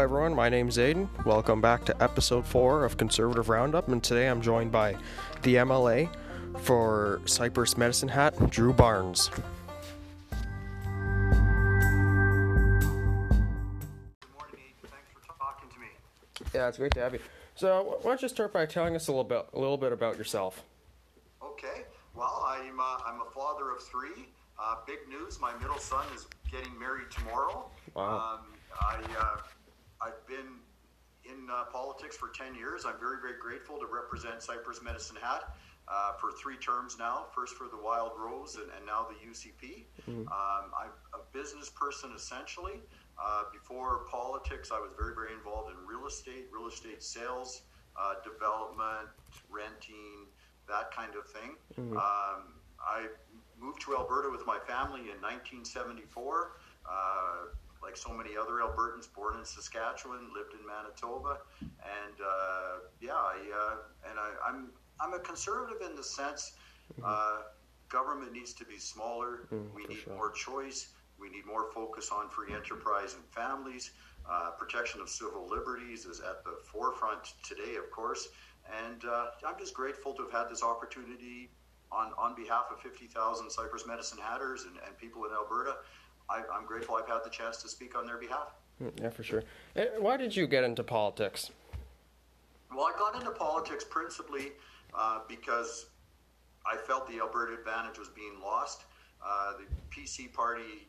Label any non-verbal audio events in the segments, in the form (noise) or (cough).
everyone. My name's Aidan. Welcome back to episode four of Conservative Roundup, and today I'm joined by the MLA for Cypress Medicine Hat, Drew Barnes. Good morning, Eve. Thanks for talking to me. Yeah, it's great to have you. So, why don't you start by telling us a little bit, a little bit about yourself? Okay. Well, I'm uh, I'm a father of three. Uh, big news: my middle son is getting married tomorrow. Wow. Um, I uh, I've been in uh, politics for ten years. I'm very very grateful to represent Cypress Medicine Hat. Uh, for three terms now, first for the Wildrose and, and now the UCP. Um, I'm a business person essentially. Uh, before politics, I was very, very involved in real estate, real estate sales, uh, development, renting, that kind of thing. Um, I moved to Alberta with my family in 1974. Like so many other Albertans, born in Saskatchewan, lived in Manitoba, and uh, yeah, I, uh, and I, I'm I'm a conservative in the sense uh, government needs to be smaller. we need sure. more choice. We need more focus on free enterprise and families. Uh, protection of civil liberties is at the forefront today, of course. And uh, I'm just grateful to have had this opportunity on, on behalf of 50,000 Cypress Medicine Hatters and, and people in Alberta. I, I'm grateful I've had the chance to speak on their behalf. Mm, Yeah, for sure. Eh, Why did you get into politics? Well, I got into politics principally uh, because I felt the Alberta advantage was being lost. Uh, the PC party,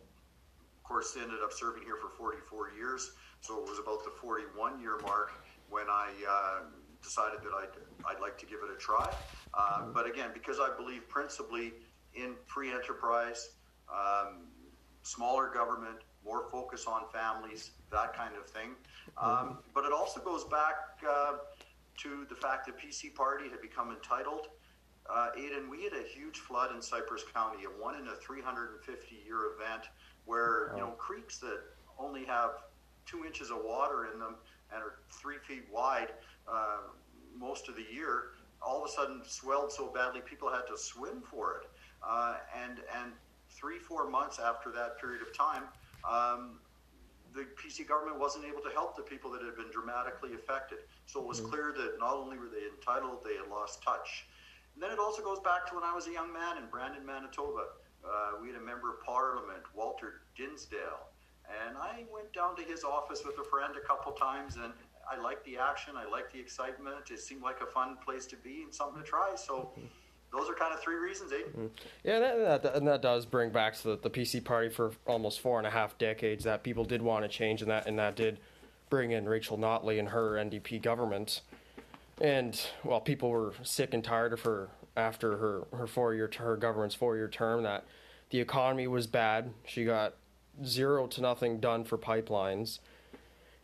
of course, ended up serving here for 44 years, so it was about the 41 year mark when I uh, decided that I'd, I'd like to give it a try. Uh, but again, because I believe principally in free enterprise, um, smaller government, more focus on families, that kind of thing. Um, but it also goes back uh, to the fact that PC Party had become entitled. Uh, Aidan, we had a huge flood in Cypress County, a one in a 350 year event where, you know, creeks that only have two inches of water in them and are three feet wide uh, most of the year, all of a sudden swelled so badly people had to swim for it. Uh, and, and three, four months after that period of time, um, the PC government wasn't able to help the people that had been dramatically affected. So it was clear that not only were they entitled, they had lost touch. And then it also goes back to when I was a young man in Brandon, Manitoba. Uh, we had a member of parliament, Walter Dinsdale, and I went down to his office with a friend a couple times, and I liked the action, I liked the excitement. It seemed like a fun place to be and something to try. So those are kind of three reasons, eh? Yeah, that, that, and that does bring back to the, the PC party for almost four and a half decades that people did want to change, and that and that did bring in Rachel Notley and her NDP government. And well, people were sick and tired of her after her her four year her government's four year term that the economy was bad. She got zero to nothing done for pipelines.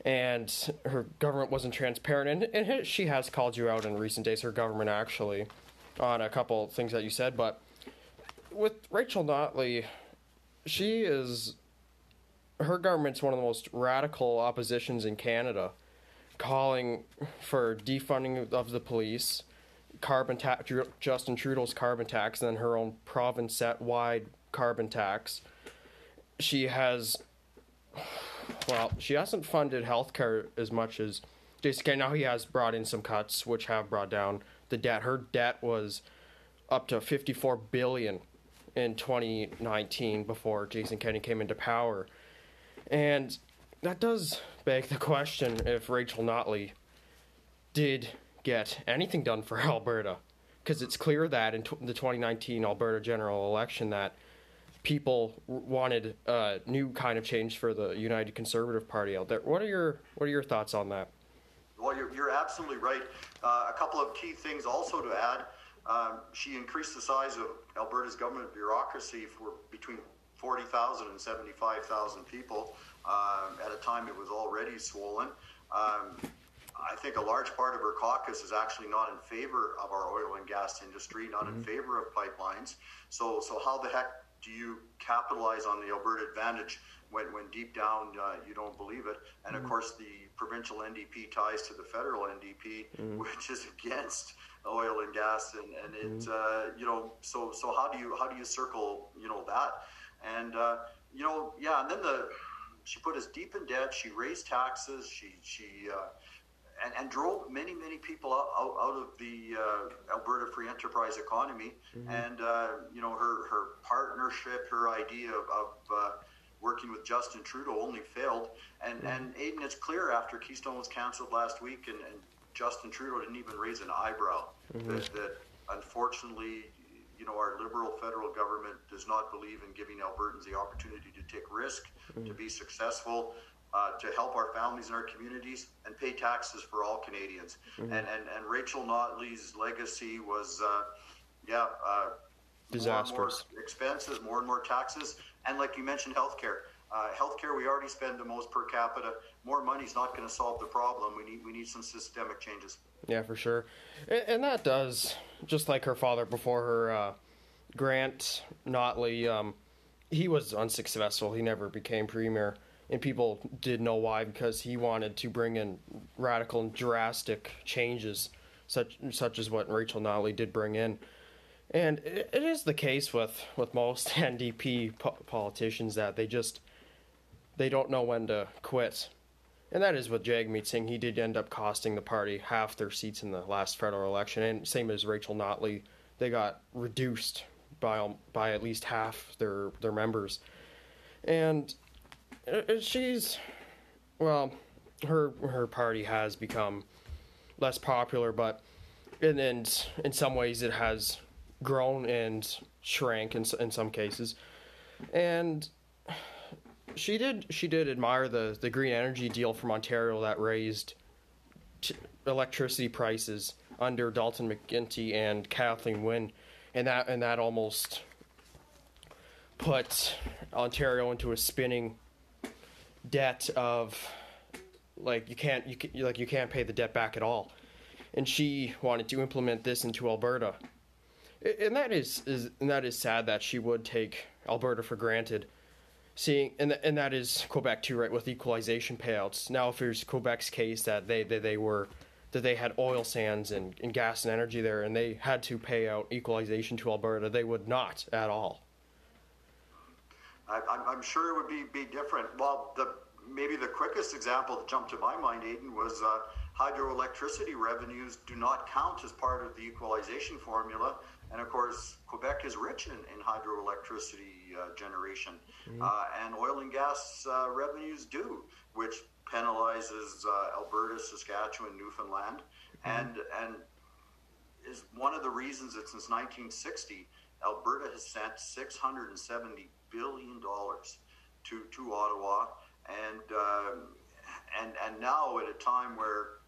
And her government wasn't transparent, and, and she has called you out in recent days. Her government actually, on a couple things that you said, but with Rachel Notley, she is her government's one of the most radical oppositions in Canada, calling for defunding of the police, carbon tax, Justin Trudeau's carbon tax, and then her own province-wide carbon tax. She has, well, she hasn't funded healthcare as much as Jason Kenney. Now he has brought in some cuts, which have brought down the debt. Her debt was up to 54 billion in 2019 before Jason Kenney came into power. And that does beg the question if Rachel Notley did get anything done for (laughs) Alberta. Because it's clear that in tw- the 2019 Alberta general election that people wanted a new kind of change for the United Conservative Party out there. What are your What are your thoughts on that? Well, you're, you're absolutely right. Uh, a couple of key things also to add. Um, she increased the size of Alberta's government bureaucracy for between 40,000 and 75,000 people. Um, at a time it was already swollen. Um, I think a large part of her caucus is actually not in favor of our oil and gas industry, not in favor of pipelines. So, so how the heck do you capitalize on the Alberta advantage when, when deep down uh, you don't believe it? And of course, the provincial NDP ties to the federal NDP, which is against oil and gas, and and it uh, you know so so how do you how do you circle you know that? And uh, you know yeah, and then the she put us deep in debt. She raised taxes. She she uh, and, and drove many many people out, out, out of the uh, Alberta free enterprise economy. Mm-hmm. And uh, you know her her partnership, her idea of, of uh, working with Justin Trudeau only failed. And and Aidan, it's clear after Keystone was canceled last week, and, and Justin Trudeau didn't even raise an eyebrow. Mm-hmm. That, that unfortunately you know, our liberal federal government does not believe in giving Albertans the opportunity to take risk, mm-hmm. to be successful, uh, to help our families and our communities, and pay taxes for all Canadians. Mm-hmm. And, and and Rachel Notley's legacy was, uh, yeah, uh, disastrous. More more expenses, more and more taxes, and like you mentioned, healthcare. Uh, healthcare, we already spend the most per capita. More money is not going to solve the problem. We need we need some systemic changes. Yeah, for sure, and, and that does just like her father before her, uh, Grant Notley. Um, he was unsuccessful. He never became premier, and people did know why because he wanted to bring in radical and drastic changes, such such as what Rachel Notley did bring in. And it, is the case with, with most (laughs) NDP po- politicians that they just they don't know when to quit. And that is with Jagmeet Singh. He did end up costing the party half their seats in the last federal election. And same as Rachel Notley, they got reduced by um, by at least half their their members. And uh, uh, she's well, her her party has become less popular, but and, and in some ways it has grown and shrank in in some cases. And she did she did admire the the green energy deal from Ontario that raised t- electricity prices under Dalton McGuinty and Kathleen Wynne, and that and that almost put Ontario into a spinning debt of like you can't you like you can't pay the debt back at all, and she wanted to implement this into Alberta, and that is, is and that is sad that she would take Alberta for granted seeing and and that is Quebec too, right? With equalization payouts. Now, if there's Quebec's case that they they, they were that they had oil sands and, and gas and energy there, and they had to pay out equalization to Alberta, they would not at all. I'm I'm sure it would be be different. Well, the maybe the quickest example that jumped to my mind, Aidan, was. Uh, hydroelectricity revenues do not count as part of the equalization formula. And of course, Quebec is rich in, in hydroelectricity uh, generation, mm-hmm. uh, and oil and gas uh, revenues do, which penalizes uh, Alberta, Saskatchewan, Newfoundland, mm-hmm. and and is one of the reasons that since 1960, Alberta has sent 670 billion dollars to to Ottawa, and um, and and now at a time where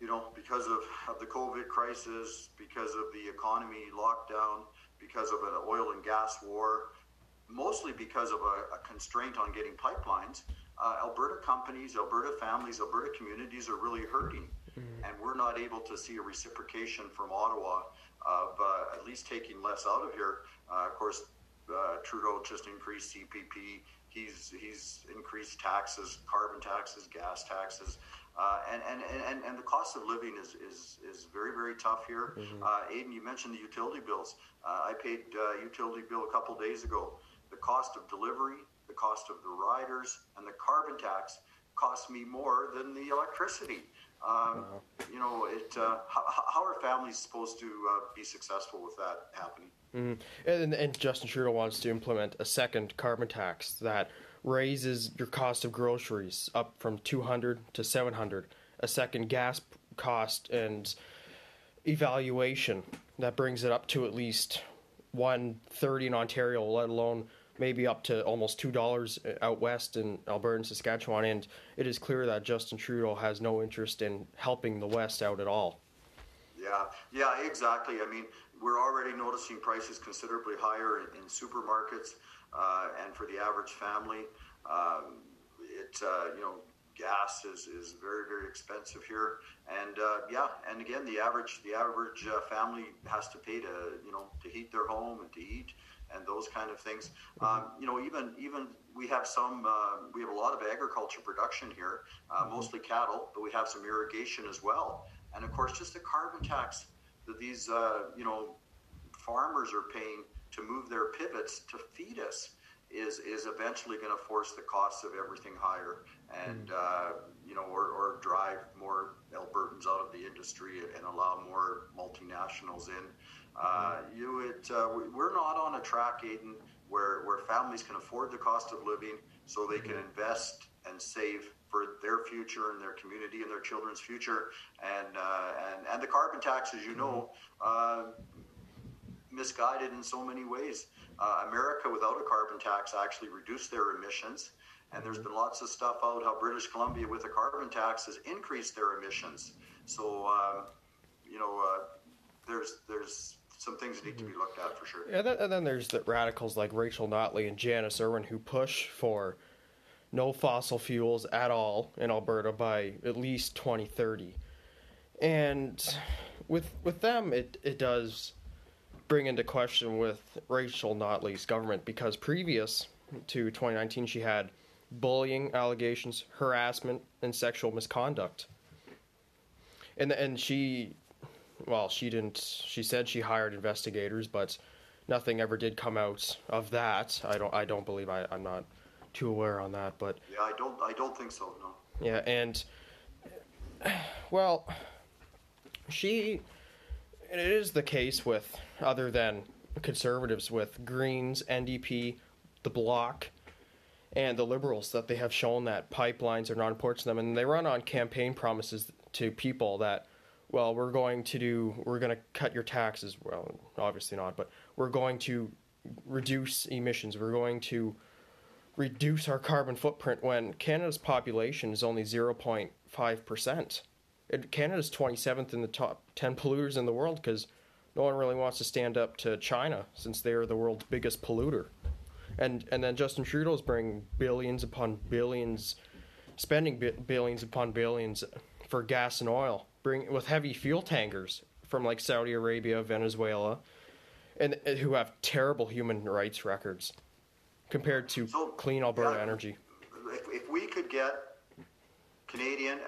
you know, because of, of the COVID crisis, because of the economy lockdown, because of an oil and gas war, mostly because of a, a constraint on getting pipelines, uh, Alberta companies, Alberta families, Alberta communities are really hurting. Mm-hmm. And we're not able to see a reciprocation from Ottawa of uh, at least taking less out of here. Uh, of course, uh, Trudeau just increased CPP. He's he's increased taxes, carbon taxes, gas taxes. Uh, and, and, and, and the cost of living is, is, is very, very tough here. Mm-hmm. Uh, Aidan, you mentioned the utility bills. Uh, I paid a uh, utility bill a couple days ago. The cost of delivery, the cost of the riders, and the carbon tax cost me more than the electricity. Um, wow. You know, it. Uh, how, how, are families supposed to uh, be successful with that happening? Mm-hmm. And, and Justin Trudeau wants to implement a second carbon tax that raises your cost of groceries up from 200 to 700 a second gas cost and evaluation that brings it up to at least 130 in Ontario let alone maybe up to almost two dollars out west in Alberta and Saskatchewan. And it is clear that Justin Trudeau has no interest in helping the west out at all. Yeah yeah exactly. I mean we're already noticing prices considerably higher in, in supermarkets and for the average family, um, it uh, you know gas is, is very very expensive here, and uh, yeah, and again the average the average uh, family has to pay to you know to heat their home and to eat and those kind of things. Um, you know, even even we have some uh, we have a lot of agriculture production here, uh, mm-hmm. mostly cattle, but we have some irrigation as well, and of course just the carbon tax that these uh, you know farmers are paying to move their pivots to feed us is is eventually going to force the costs of everything higher, and uh, you know, or, or drive more Albertans out of the industry and allow more multinationals in. Uh, you, it, uh, we're not on a track, Aidan, where where families can afford the cost of living, so they can invest and save for their future and their community and their children's future. And uh, and and the carbon tax, as you know, uh, misguided in so many ways. Uh, America, without a carbon tax, actually reduced their emissions. And there's been lots of stuff out how British Columbia, with a carbon tax, has increased their emissions. So, uh, you know, uh, there's there's some things that need to be looked at for sure. Yeah, and then there's the radicals like Rachel Notley and Janis Irwin who push for no fossil fuels at all in Alberta by at least 2030. And with with them, it, it does bring into question with Rachel Notley's government because previous to 2019, she had bullying allegations, harassment, and sexual misconduct. And and she, well, she didn't. She said she hired investigators, but nothing ever did come out of that. I don't. I don't believe. I, I'm not too aware on that, but Yeah, I don't I don't think so. No. yeah, and well, she. It is the case with other than conservatives with Greens, NDP, the Bloc, and the Liberals that they have shown that pipelines are not important to them, and they run on campaign promises to people that, well, we're going to do, we're going to cut your taxes. Well, obviously not, but we're going to reduce emissions. We're going to reduce our carbon footprint when Canada's population is only 0.5%. It, Canada's 27th in the top 10 polluters in the world because no one really wants to stand up to China since they are the world's biggest polluter. And and then Justin Trudeau's bringing billions upon billions, spending bi- billions upon billions for gas and oil, bring with heavy fuel tankers from like Saudi Arabia, Venezuela, and, and who have terrible human rights records compared to So, clean Alberta yeah, energy. If, if we could get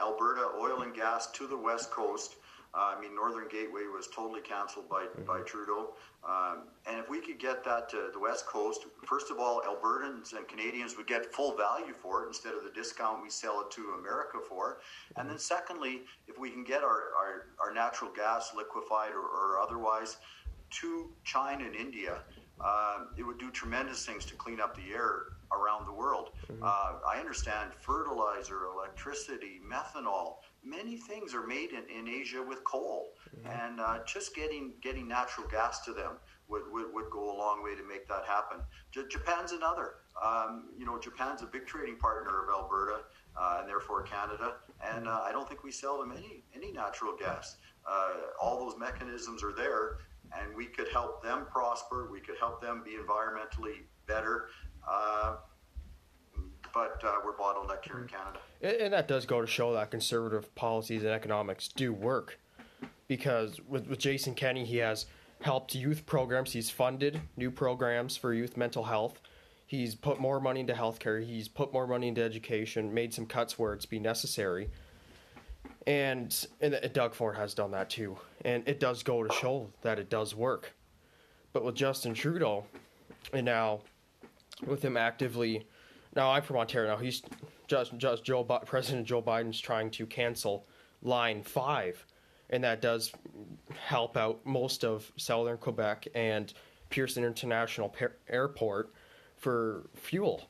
Alberta oil and gas to the west coast, uh, I mean Northern Gateway was totally canceled by by Trudeau, um, and if we could get that to the west coast, first of all, Albertans and Canadians would get full value for it instead of the discount we sell it to America for, and then secondly, if we can get our our, our natural gas liquefied or, or otherwise to China and India, uh, it would do tremendous things to clean up the air around the world. Uh, I understand fertilizer, electricity, methanol, many things are made in, in Asia with coal, and uh, just getting getting natural gas to them would, would, would go a long way to make that happen. J- Japan's another. Um, you know, Japan's a big trading partner of Alberta uh, and therefore Canada, and uh, I don't think we sell them any any natural gas. Uh, all those mechanisms are there, and we could help them prosper. We could help them be environmentally better. Uh, but uh, we're bottlenecked here in Canada. And, that does go to show that conservative policies and economics do work. Because with, with Jason Kenney, he has helped youth programs, he's funded new programs for youth mental health. He's put more money into healthcare, he's put more money into education, made some cuts where it's been necessary. And, and Doug Ford has done that too. And it does go to show that it does work. But with Justin Trudeau, and now with him actively now I'm from Ontario. Now he's just just Joe President Joe Biden's trying to cancel Line Five, and that does help out most of southern Quebec and Pearson International Airport for fuel,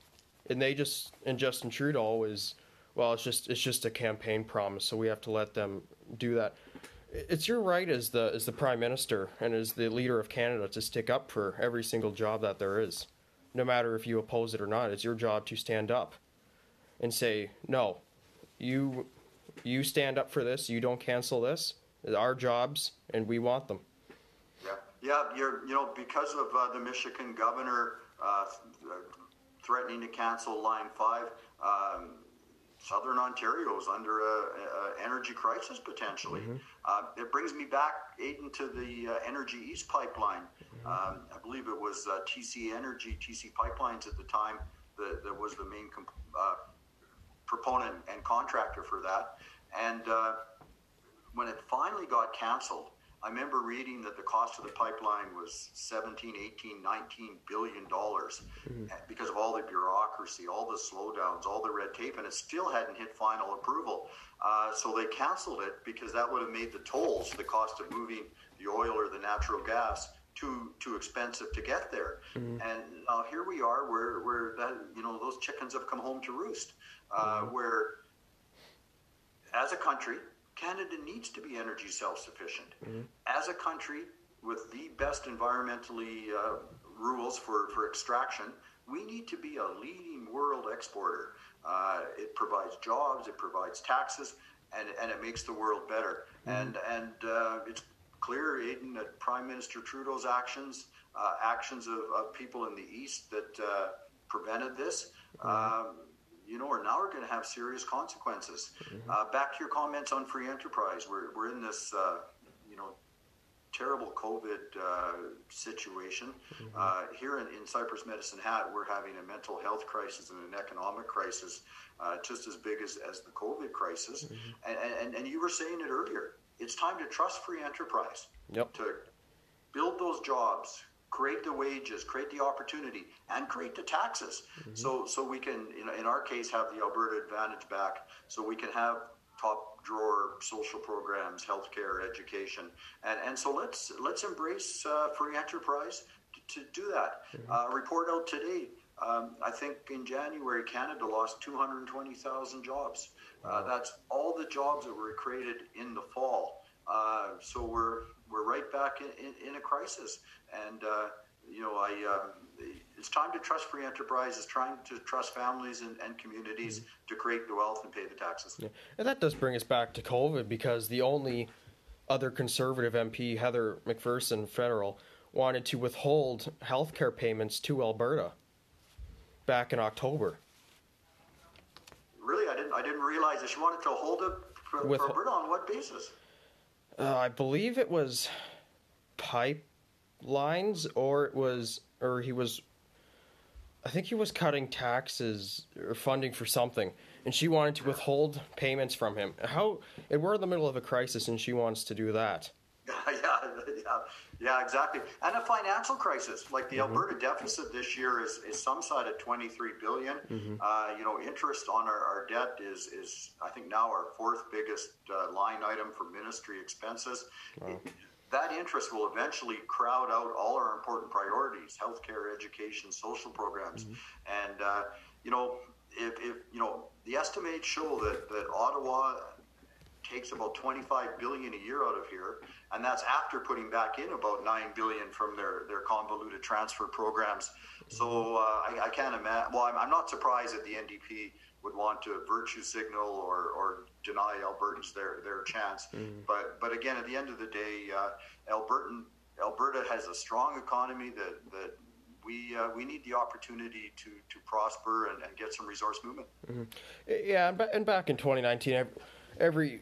and they just and Justin Trudeau is well, it's just it's just a campaign promise, so we have to let them do that. It's your right as the as the prime minister and as the leader of Canada to stick up for every single job that there is no matter if you oppose it or not. It's your job to stand up and say, no, you you stand up for this. You don't cancel this. It's our jobs, and we want them. Yeah, yeah. You're, you know, because of uh, the Michigan governor uh, threatening to cancel Line Five, um, Southern Ontario is under a, a energy crisis potentially. Uh, it brings me back, Aidan, to the uh, Energy East pipeline. Um, I believe it was uh, TC Energy, TC Pipelines at the time that, that was the main comp- uh, proponent and contractor for that. And uh, when it finally got canceled, I remember reading that the cost of the pipeline was 17, 18, 19 billion dollars mm-hmm. because of all the bureaucracy, all the slowdowns, all the red tape, and it still hadn't hit final approval. Uh, so they canceled it because that would have made the tolls, the cost of moving the oil or the natural gas, too too expensive to get there. Mm-hmm. And uh, here we are, where where that you know those chickens have come home to roost, uh, mm-hmm. where as a country Canada needs to be energy self sufficient. Mm-hmm. As a country with the best environmentally uh, rules for, for extraction, we need to be a leading world exporter. Uh, it provides jobs, it provides taxes, and, and it makes the world better. Mm-hmm. And, and uh, it's clear, that Prime Minister Trudeau's actions, uh, actions of, of, people in the East that uh, prevented this, mm-hmm. um, you know, are now are going to have serious consequences. Mm-hmm. Uh, back to your comments on free enterprise. We're, we're in this, uh, you know, terrible COVID uh, situation. Mm-hmm. Uh, here in, in, Cypress Medicine Hat, we're having a mental health crisis and an economic crisis uh, just as big as, as the COVID crisis. And, and, and you were saying it earlier. It's time to trust free enterprise. Yep. To build those jobs, create the wages, create the opportunity, and create the taxes. Mm-hmm. So, so we can, you know, in our case, have the Alberta Advantage back. So we can have top drawer social programs, healthcare, education, and and so let's let's embrace uh, free enterprise to, to do that. Mm-hmm. Uh, report out today. Um, I think in January, Canada lost 220,000 jobs. Uh, wow. Uh, that's all the jobs that were created in the fall. Uh, so we're we're right back in, in, in a crisis. And, uh, you know, I, uh, it's time to trust free enterprise. It's trying to trust families and, and communities mm-hmm. to create the wealth and pay the taxes. Yeah. And that does bring us back to COVID because the only other conservative MP, Heather McPherson, federal, wanted to withhold health care payments to Alberta back in October. Really, I didn't. I didn't realize that she wanted to hold it for, With, for on what basis? Uh, I believe it was pipelines, or it was, or he was. I think he was cutting taxes or funding for something, and she wanted to withhold payments from him. How? And we're in the middle of a crisis, and she wants to do that. (laughs) yeah, yeah, yeah, exactly. And a financial crisis, like the mm-hmm. Alberta deficit this year is, is some side at 23 billion. Mm-hmm. Uh, you know, interest on our, our, debt is, is, I think, now our fourth biggest uh, line item for ministry expenses. Wow. It, that interest will eventually crowd out all our important priorities healthcare, education, social programs. Mm-hmm. And, uh, you know, if, if, you know, the estimates show that, that Ottawa takes about 25 billion a year out of here and that's after putting back in about nine billion from their their convoluted transfer programs. So uh, I, I, can't imagine. Well, I'm, I'm, not surprised that the NDP would want to virtue signal or, or deny Albertans their their chance. Mm. But but again, at the end of the day, uh, Albertan Alberta has a strong economy that that. We, uh, we need the opportunity to, to prosper and, and get some resource movement. Mm-hmm. Yeah, and back in 2019, every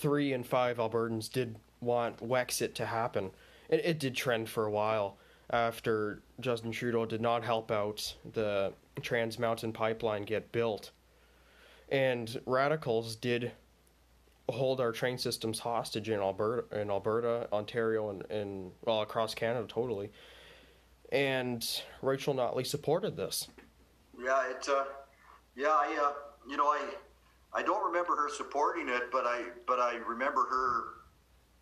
three and five Albertans did want Wexit to happen. It, it did trend for a while after Justin Trudeau did not help out the Trans Mountain Pipeline get built. And radicals did hold our train systems hostage in Alberta, in Alberta, Ontario, and, and well across Canada totally. And Rachel Notley supported this. Yeah, it. Uh, yeah, I. Uh, you know, I. I don't remember her supporting it, but I. But I remember her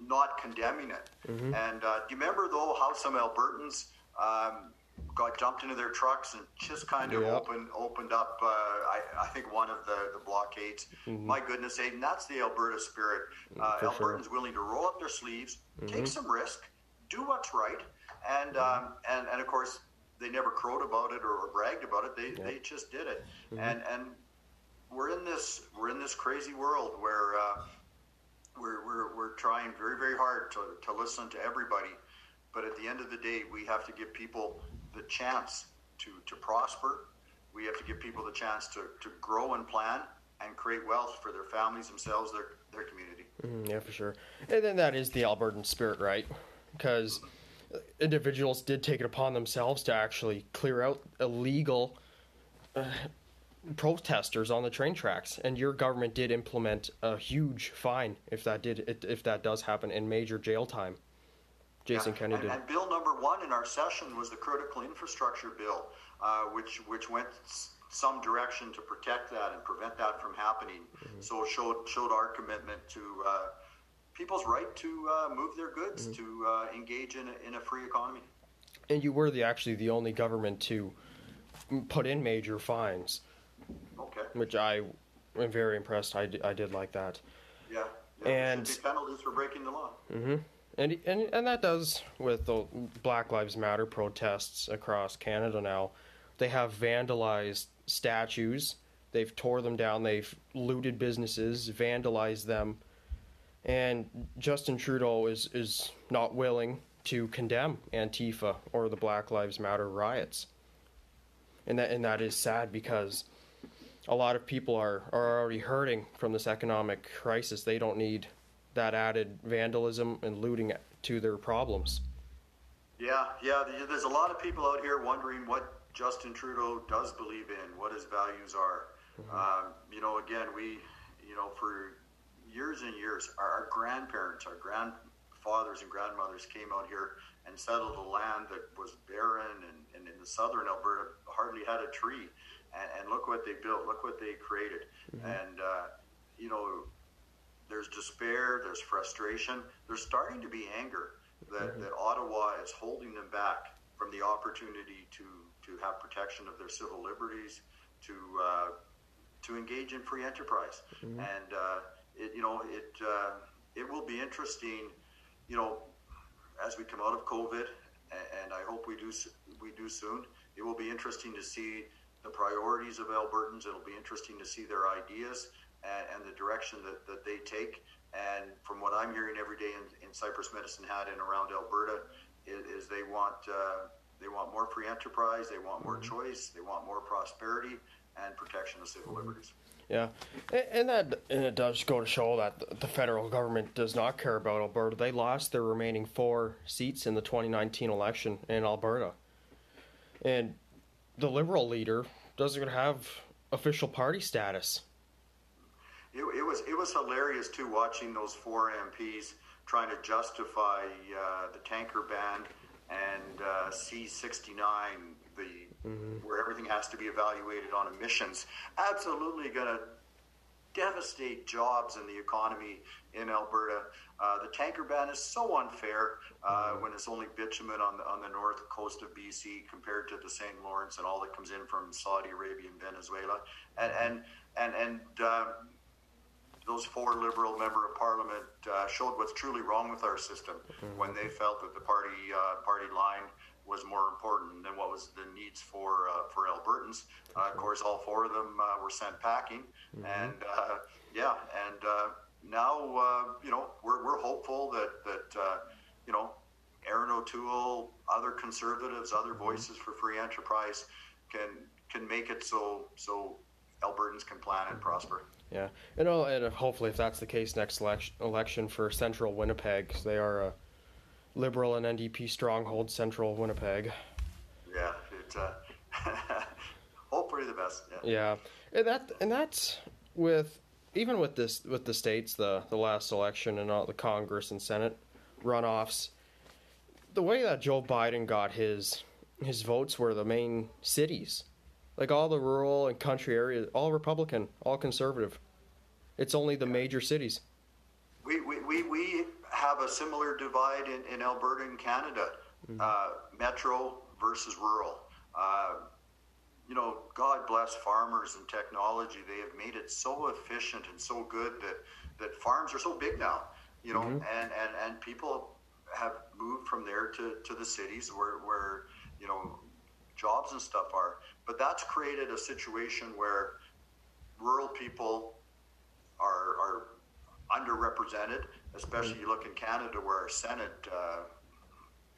not condemning it. Mm-hmm. And uh, do you remember though how some Albertans um, got jumped into their trucks and just kind of opened opened up? Uh, I, I, think one of the, the blockades. Mm-hmm. My goodness, Aidan, that's the Alberta spirit. Uh, Albertans sure. willing to roll up their sleeves, mm-hmm. take some risk, do what's right, and mm-hmm. um, and and of course they never crowed about it or, or bragged about it. They they just did it, mm-hmm. and and we're in this we're in this crazy world where uh, we're, we're, we're trying very, very hard to, to listen to everybody. But at the end of the day, we have to give people the chance to, to prosper. We have to give people the chance to, to grow and plan and create wealth for their families, themselves, their, their community. Mm, yeah, for sure. And then that is the Albertan spirit, right? Because individuals did take it upon themselves to actually clear out illegal uh, protesters on the train tracks, and your government did implement a huge fine if that did if that does happen in major jail time. Jason yeah. Kenney and, and, bill number one in our session was the critical infrastructure bill, uh, which which went some direction to protect that and prevent that from happening. Mm-hmm. So it showed showed our commitment to uh, people's right to uh, move their goods, mm-hmm. to uh, engage in a, in a free economy. And you were the actually the only government to put in major fines. Okay. Which I am very impressed. I, I did like that. Yeah. yeah and penalties for breaking the law. Mm-hmm. And, and and that does with the Black Lives Matter protests across Canada now. They have vandalized statues. They've tore them down. They've looted businesses, vandalized them, and Justin Trudeau is is not willing to condemn Antifa or the Black Lives Matter riots. And that and that is sad because a lot of people are, are already hurting from this economic crisis. They don't need that added vandalism and looting to their problems. Yeah, yeah. There's a lot of people out here wondering what Justin Trudeau does believe in, what his values are. Mm-hmm. Um, you know, again, we, you know, for years and years, our, our grandparents, our grandfathers and grandmothers came out here and settled a land that was barren and, and in the southern Alberta hardly had a tree. And, and look what they built, look what they created. Mm-hmm. And, uh, you know, there's despair, there's frustration, there's starting to be anger that, mm-hmm. that Ottawa is holding them back from the opportunity to to have protection of their civil liberties, to uh, to engage in free enterprise, mm-hmm. and uh, it you know it uh, it will be interesting, you know, as we come out of COVID, and I hope we do we do soon. It will be interesting to see the priorities of Albertans. It'll be interesting to see their ideas and, and the direction that, that they take. And from what I'm hearing every day in, in Cypress Medicine Hat and around Alberta, is, is they want uh, they want more free enterprise. They want more mm-hmm. choice. They want more prosperity and protection of civil mm-hmm. liberties. Yeah, and that and it does go to show that the federal government does not care about Alberta. They lost their remaining four seats in the 2019 election in Alberta, and the Liberal leader doesn't have official party status. It, it was it was hilarious too watching those four MPs trying to justify uh, the tanker ban and uh, C69, the mm-hmm. where everything has to be evaluated on emissions, absolutely going to devastate jobs and the economy in Alberta. Uh, the tanker ban is so unfair uh, mm-hmm. when it's only bitumen on the on the north coast of BC compared to the St. Lawrence and all that comes in from Saudi Arabia and Venezuela, and and and and. Uh, those four Liberal member of Parliament uh, showed what's truly wrong with our system mm-hmm. when they felt that the party uh, party line was more important than what was the needs for uh, for Albertans. Uh, of course, all four of them uh, were sent packing, mm-hmm. and uh, yeah, and now you know we're, we're hopeful that that you know Erin O'Toole, other conservatives, other mm-hmm. voices for free enterprise can can make it so so Albertans can plan and prosper. Yeah, and, uh, and hopefully, if that's the case, next election, election for Central Winnipeg, because they are a Liberal and NDP stronghold, Central Winnipeg. Yeah, it's uh, (laughs) hopefully the best. Yeah. yeah, and that and that's with even with this with the states, the the last election and all the Congress and Senate runoffs. The way that Joe Biden got his his votes were the main cities like all the rural and country areas, all Republican, all conservative. It's only the major cities. We, we, we, we have a similar divide in, in Alberta and Canada mm-hmm. uh, metro versus rural. Uh, you know, God bless farmers and technology. They have made it so efficient and so good that, that farms are so big now, you know, mm-hmm. and, and, and people have moved from there to, to the cities where, where, you know, jobs and stuff are. But that's created a situation where rural people are, are underrepresented, especially mm-hmm. you look in Canada where our Senate uh,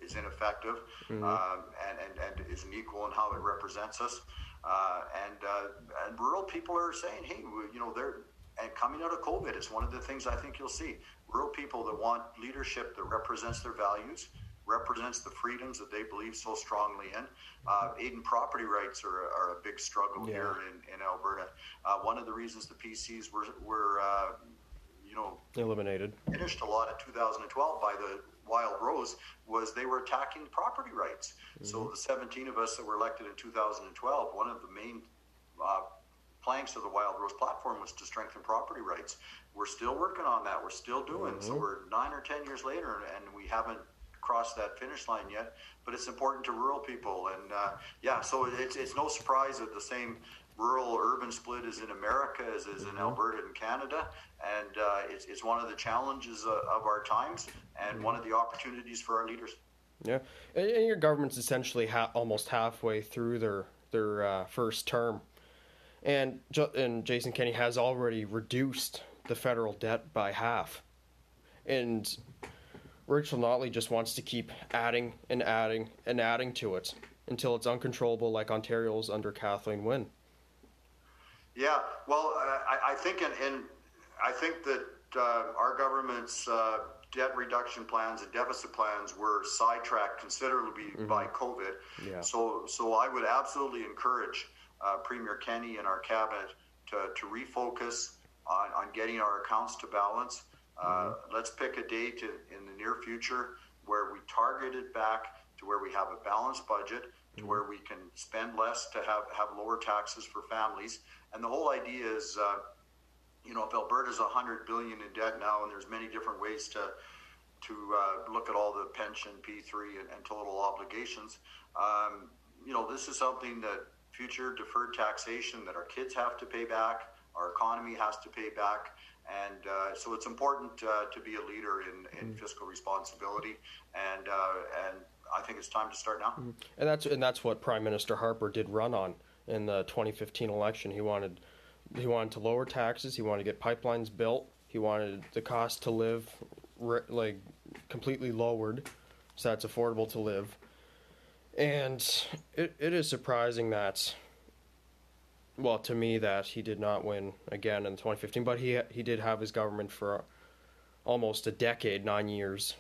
is ineffective mm-hmm. um, and, and, and isn't equal in how it represents us. Uh, and, uh, and rural people are saying, hey, you know, they're, and coming out of COVID, it's one of the things I think you'll see. Rural people that want leadership that represents their values, represents the freedoms that they believe so strongly in. Uh, Aidan property rights are, are a big struggle Yeah. here in, in Alberta. Uh, one of the reasons the PCs were, were uh, you know, Eliminated. finished a lot in 2012 by the Wildrose was they were attacking property rights. So the 17 of us that were elected in 2012, one of the main uh, planks of the Wildrose platform was to strengthen property rights. We're still working on that. We're still doing. So we're nine or 10 years later, and we haven't crossed that finish line yet. But it's important to rural people, and uh, yeah. So it's it's no surprise that the same rural urban split is in America as is in Alberta and Canada, and uh, it's, it's one of the challenges uh, of our times and one of the opportunities for our leaders. Yeah, and, and your government's essentially ha- almost halfway through their their uh, first term, and jo- and Jason Kenney has already reduced the federal debt by half, and Rachel Notley just wants to keep adding and adding and adding to it until it's uncontrollable, like Ontario's under Kathleen Wynne. Yeah, well, uh, I, I think, in, and I think that uh, our government's uh, debt reduction plans and deficit plans were sidetracked considerably by COVID. Yeah. So, so I would absolutely encourage uh, Premier Kenney and our cabinet to, to refocus on, on getting our accounts to balance. Uh, Let's pick a date in, in the near future where we target it back to where we have a balanced budget, to where we can spend less to have, have lower taxes for families. And the whole idea is, uh, you know, if Alberta's 100 billion in debt now, and there's many different ways to to uh, look at all the pension, P3, and, and total obligations, um, you know, this is something that future deferred taxation that our kids have to pay back, our economy has to pay back. And uh, so it's important uh, to be a leader in, in fiscal responsibility. And, uh, and I think it's time to start now. And that's and that's what Prime Minister Harper did run on in the 2015 election. He wanted he wanted to lower taxes. He wanted to get pipelines built. He wanted the cost to live ri- like completely lowered, so that's affordable to live. And it, it is surprising that, well, to me, that he did not win again in 2015. But he he did have his government for almost a decade, nine years.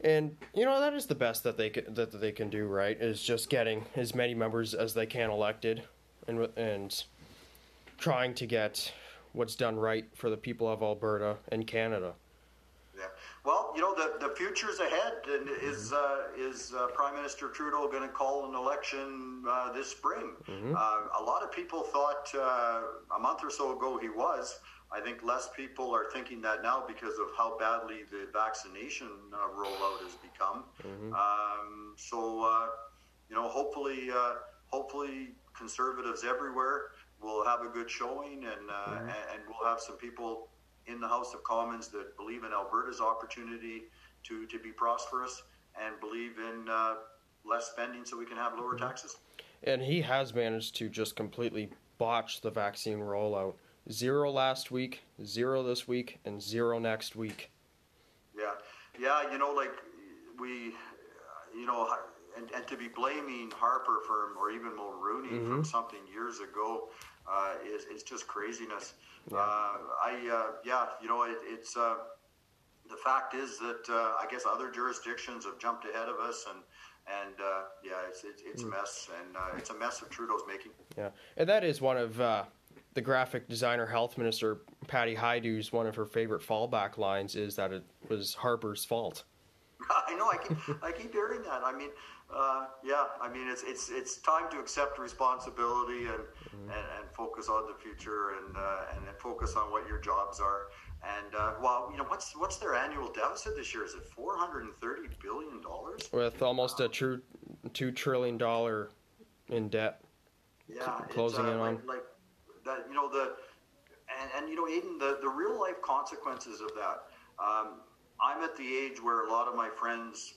And you know that is the best that they can, that they can do, right? Is just getting as many members as they can elected, and and trying to get what's done right for the people of Alberta and Canada. Yeah. Well, you know the the future's ahead, and is uh, is uh, Prime Minister Trudeau going to call an election uh, this spring? Uh, a lot of people thought uh, a month or so ago he was. I think less people are thinking that now because of how badly the vaccination uh, rollout has become. Um, so, uh, you know, hopefully, uh, hopefully, conservatives everywhere will have a good showing, and uh, and, and we'll have some people in the House of Commons that believe in Alberta's opportunity to, to be prosperous and believe in uh, less spending so we can have lower taxes. And he has managed to just completely botch the vaccine rollout. Zero last week, zero this week, and zero next week. Yeah, yeah, you know, like we, you know, and, and to be blaming Harper for or even Mulroney from something years ago uh, is is just craziness. Uh, I uh, yeah, you know, it, it's uh, the fact is that uh, I guess other jurisdictions have jumped ahead of us and. And uh, yeah, it's it's, it's a mess, and uh, it's a mess of Trudeau's making. Yeah, and that is one of uh, the graphic designer, health minister Patty Hajdu's one of her favorite fallback lines is that it was Harper's fault. (laughs) I know. I keep, I keep hearing that. I mean, uh, yeah. I mean, it's it's it's time to accept responsibility and and, and focus on the future and uh, and then focus on what your jobs are. And uh, well, you know, what's what's their annual deficit this year? Is it four hundred and thirty billion dollars? with almost a true two trillion dollar in debt. Yeah, closing uh, in like, on. like that. You know the and and you know, Aidan, the the real life consequences of that. Um, I'm at the age where a lot of my friends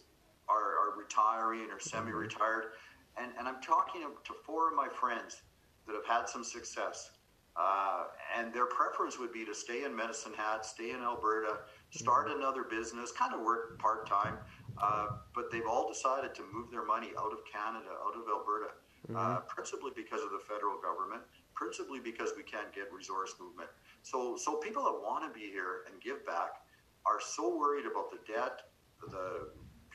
are, are retiring or semi-retired, and and I'm talking to four of my friends that have had some success. Uh, and their preference would be to stay in Medicine Hat, stay in Alberta, start another business, kind of work part time. Uh, but they've all decided to move their money out of Canada, out of Alberta, uh, principally because of the federal government, principally because we can't get resource movement. So, so people that want to be here and give back are so worried about the debt, the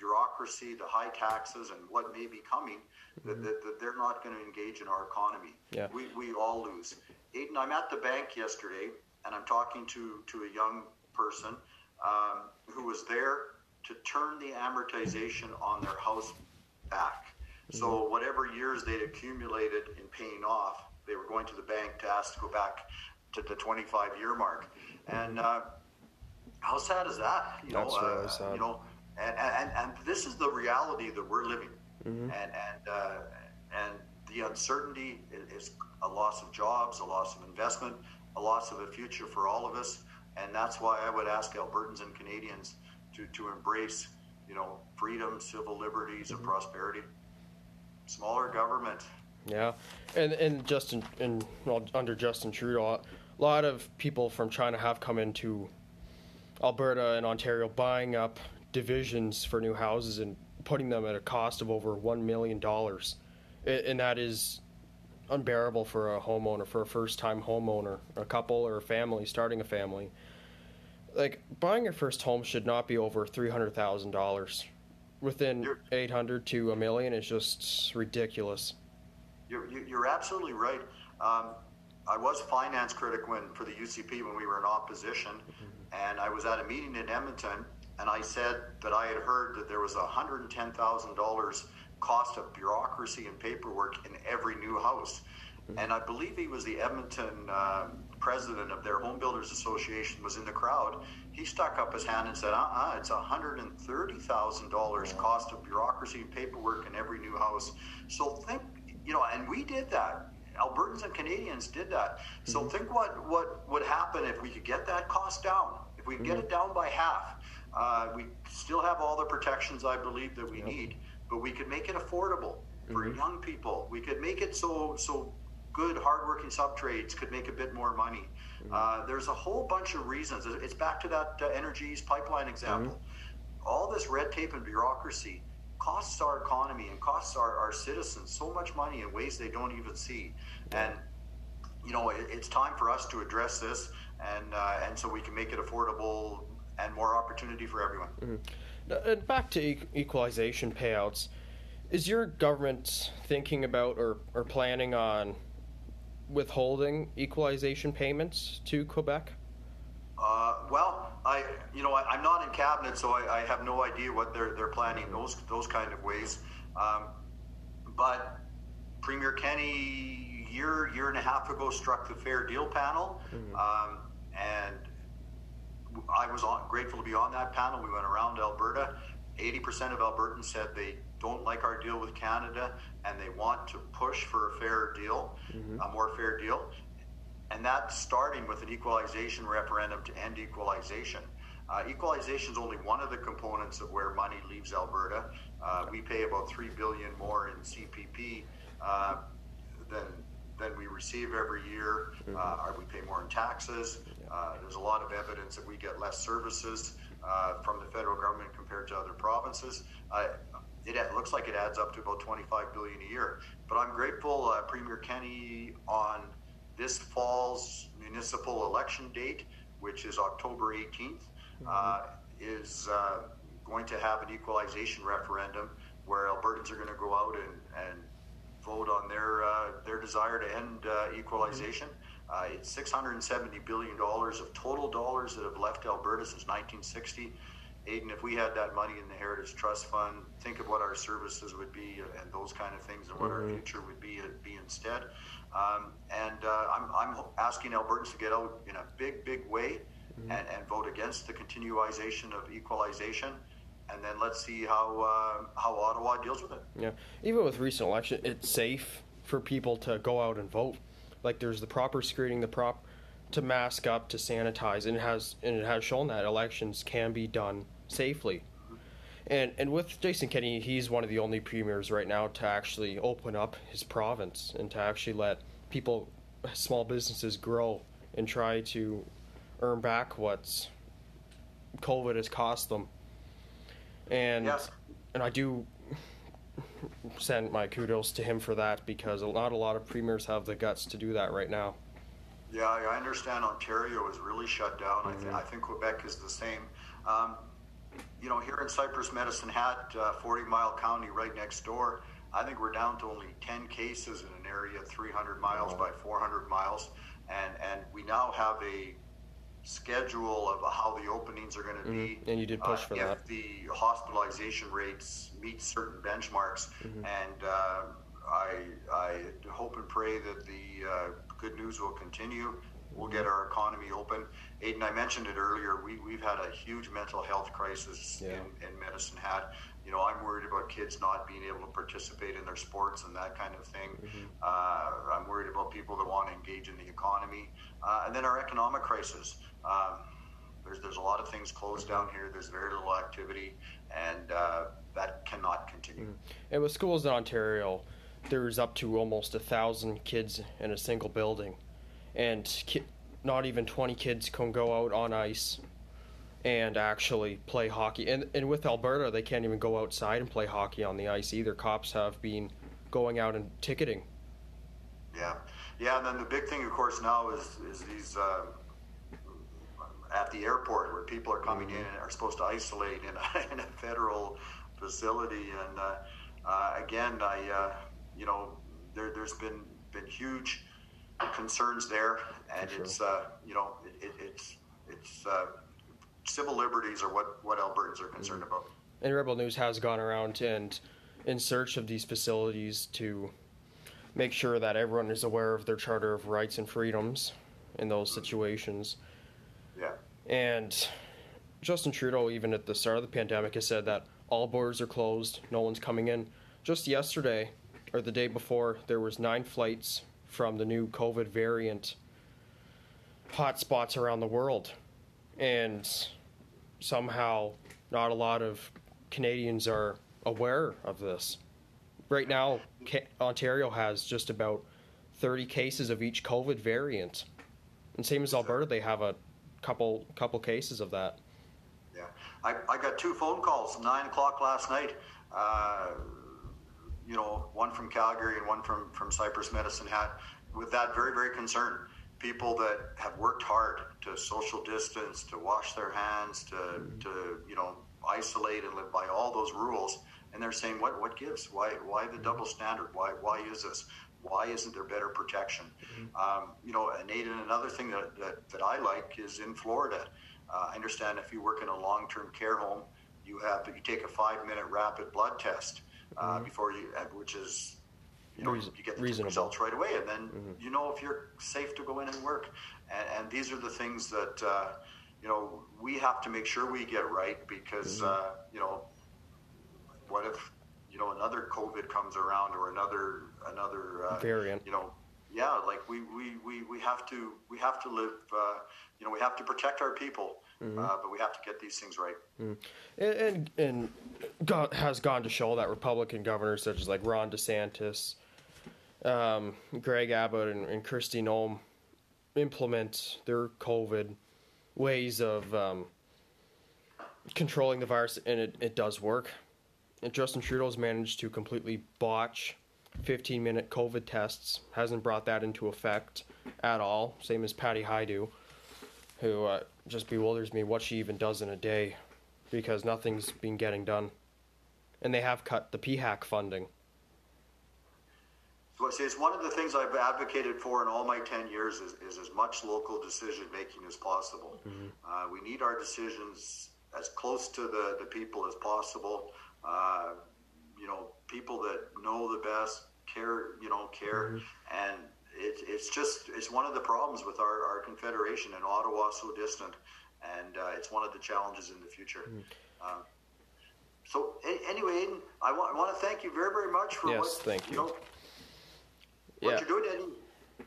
bureaucracy, the high taxes, and what may be coming, that, that, that they're not going to engage in our economy. Yeah. We, we all lose. Aidan, I'm at the bank yesterday, and I'm talking to, to a young person um, who was there to turn the amortization on their house back. So whatever years they'd accumulated in paying off, they were going to the bank to ask to go back to the 25 year mark. And uh, how sad is that? You That's know, uh, sad. You know, and, and, and this is the reality that we're living, and and uh, and the uncertainty is a loss of jobs, a loss of investment, a loss of a future for all of us, and that's why I would ask Albertans and Canadians to to embrace, you know, freedom, civil liberties, and prosperity. Smaller government. Yeah, and and Justin and well, under Justin Trudeau, a lot of people from China have come into Alberta and Ontario, buying up divisions for new houses and putting them at a cost of over one million dollars, and that is unbearable for a homeowner, for a first-time homeowner, a couple or a family starting a family. Like buying your first home should not be over three hundred thousand dollars. Within eight hundred to a million is just ridiculous. You're, you- you're absolutely right. Um, I was finance critic when for the UCP when we were in opposition, and I was at a meeting in Edmonton, and I said that I had heard that there was hundred and ten thousand dollars cost of bureaucracy and paperwork in every new house, mm-hmm. and I believe he was the Edmonton um president of their Home Builders Association was in the crowd. He stuck up his hand and said, "Uh-uh, it's hundred and thirty thousand dollars cost of bureaucracy and paperwork in every new house." So think you know, and we did that. Albertans and Canadians did that. So mm-hmm. think what what would happen if we could get that cost down. If we could get mm-hmm. it down by half, uh, we still have all the protections I believe that we need, but we could make it affordable for young people. We could make it so so good, hardworking sub trades could make a bit more money. Uh, there's a whole bunch of reasons. It's back to that uh, Energy pipeline example. All this red tape and bureaucracy costs our economy and costs our, our citizens so much money in ways they don't even see. And you know, it, it's time for us to address this, and uh, and so we can make it affordable and more opportunity for everyone. Now, And back to e- equalization payouts, is your government thinking about or, or planning on withholding equalization payments to Quebec? Uh, well, I you know I, I'm not in cabinet, so I, I have no idea what they're they're planning those those kind of ways. Um, but Premier Kenney year year and a half ago struck the Fair Deal panel, um, and I was on, grateful to be on that panel. We went around Alberta. 80% of Albertans said they don't like our deal with Canada and they want to push for a fair deal, a more fair deal. And that's starting with an equalization referendum to end equalization. Uh, equalization is only one of the components of where money leaves Alberta. Uh, we pay about three billion more in CPP uh, than than we receive every year. Uh, or we pay more in taxes. Uh, there's a lot of evidence that we get less services uh, from the federal government compared to other provinces. Uh, it looks like it adds up to about 25 billion a year. But I'm grateful, uh, Premier Kenney, on this fall's municipal election date, which is October 18th, uh, is uh, going to have an equalization referendum where Albertans are going to go out and, and vote on their uh, their desire to end uh, equalization. Uh, it's 670 billion dollars of total dollars that have left Alberta since 1960. Aidan, if we had that money in the Heritage Trust Fund, think of what our services would be and those kind of things, and what our future would be be instead. Um, and uh, I'm, I'm asking Albertans to get out in a big, big way and, and vote against the continuization of equalization. And then let's see how uh, how Ottawa deals with it. Yeah, even with recent election, it's safe for people to go out and vote. Like there's the proper screening, the prop to mask up, to sanitize, and it has and it has shown that elections can be done safely. And and with Jason Kenney, he's one of the only premiers right now to actually open up his province and to actually let people, small businesses, grow and try to earn back what's COVID has cost them. And Yes. and I do send my kudos to him for that because not a lot of premiers have the guts to do that right now. Yeah, I understand Ontario is really shut down. I, th- I think Quebec is the same. Um, you know, here in Cypress Medicine Hat, uh, 40 Mile County, right next door, I think we're down to only 10 cases in an area 300 miles by 400 miles, and and we now have a schedule of how the openings are going to be. And you did push for if that. the hospitalization rates meet certain benchmarks, and uh, I, I hope and pray that the uh, good news will continue. We'll get our economy open. Aidan, I mentioned it earlier. We, we've had a huge mental health crisis Yeah. in, in Medicine Hat. You know, I'm worried about kids not being able to participate in their sports and that kind of thing. Uh, I'm worried about people that want to engage in the economy. Uh, and then our economic crisis. Um, there's, there's a lot of things closed down here. There's very little activity, and uh, that cannot continue. And with schools in Ontario, there's up to almost a thousand kids in a single building, and ki- not even 20 kids can go out on ice and actually play hockey. And and with Alberta, they can't even go outside and play hockey on the ice either. Cops have been going out and ticketing. Yeah, yeah, and then the big thing, of course, now is is these uh, at the airport where people are coming in and are supposed to isolate in a, (laughs) in a federal facility, and uh, uh, again, I uh, you know there there's been been huge concerns there, and sure. it's uh, you know it, it, it's it's uh, civil liberties are what what Albertans are concerned mm-hmm. about. And Rebel News has gone around and in search of these facilities to make sure that everyone is aware of their Charter of Rights and Freedoms in those mm-hmm. situations. Yeah. And Justin Trudeau, even at the start of the pandemic, has said that all borders are closed, no one's coming in. Just yesterday, or the day before, there was nine flights from the new COVID variant hotspots around the world, and somehow not a lot of Canadians are aware of this. Right now, Ca- Ontario has just about 30 cases of each COVID variant, and same as Alberta, they have a couple couple cases of that. Yeah, I, I got two phone calls nine o'clock last night. Uh, you know, one from Calgary and one from from Cypress Medicine Hat, with that very very concerned. People that have worked hard to social distance, to wash their hands, to to you know isolate and live by all those rules, and they're saying, what what gives? Why why the double standard? Why why is this? Why isn't there better protection? Um, you know, and Aidan, another thing that, that, that I like is in Florida. Uh, I understand if you work in a long-term care home, you have you take a five-minute rapid blood test uh, before you, uh, which is you know Reason- you get the results right away, and then you know if you're safe to go in and work. And, and these are the things that uh, you know we have to make sure we get right because uh, you know what if you know another COVID comes around or another another uh, Variant. You know, yeah, like we, we, we, we have to we have to live. Uh, you know, we have to protect our people, uh, but we have to get these things right. And and, and go, has gone to show that Republican governors such as like Ron DeSantis, um, Greg Abbott, and, and Noem implement their COVID ways of um, controlling the virus, and it, it does work. And Justin Trudeau's managed to completely botch 15 minute COVID tests, hasn't brought that into effect at all, same as Patty Hajdu, who uh, just bewilders me what she even does in a day because nothing's been getting done. And they have cut the PHAC funding. So I it's one of the things I've advocated for in all my 10 years is, is as much local decision making as possible. Uh, we need our decisions as close to the, the people as possible. Uh, you know, people that know the best, care, you know, care. And it, it's just, it's one of the problems with our, our confederation and Ottawa so distant. And uh, it's one of the challenges in the future. Uh, so a- anyway, Aidan, I want, I want to thank you very, very much for Yes, what thank you. know, what Yeah. you're doing, Eddie.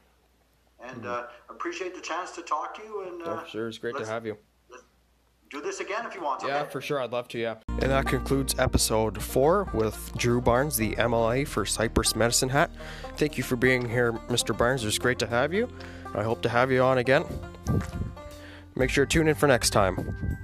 And uh, appreciate the chance to talk to you. And uh, Oh, sure, it's great to have you. do this again if you want. Yeah, okay? for sure. I'd love to, yeah. And that concludes episode four with Drew Barnes, the MLA for Cypress Medicine Hat. Thank you for being here, Mr. Barnes. It's great to have you. I hope to have you on again. Make sure to tune in for next time.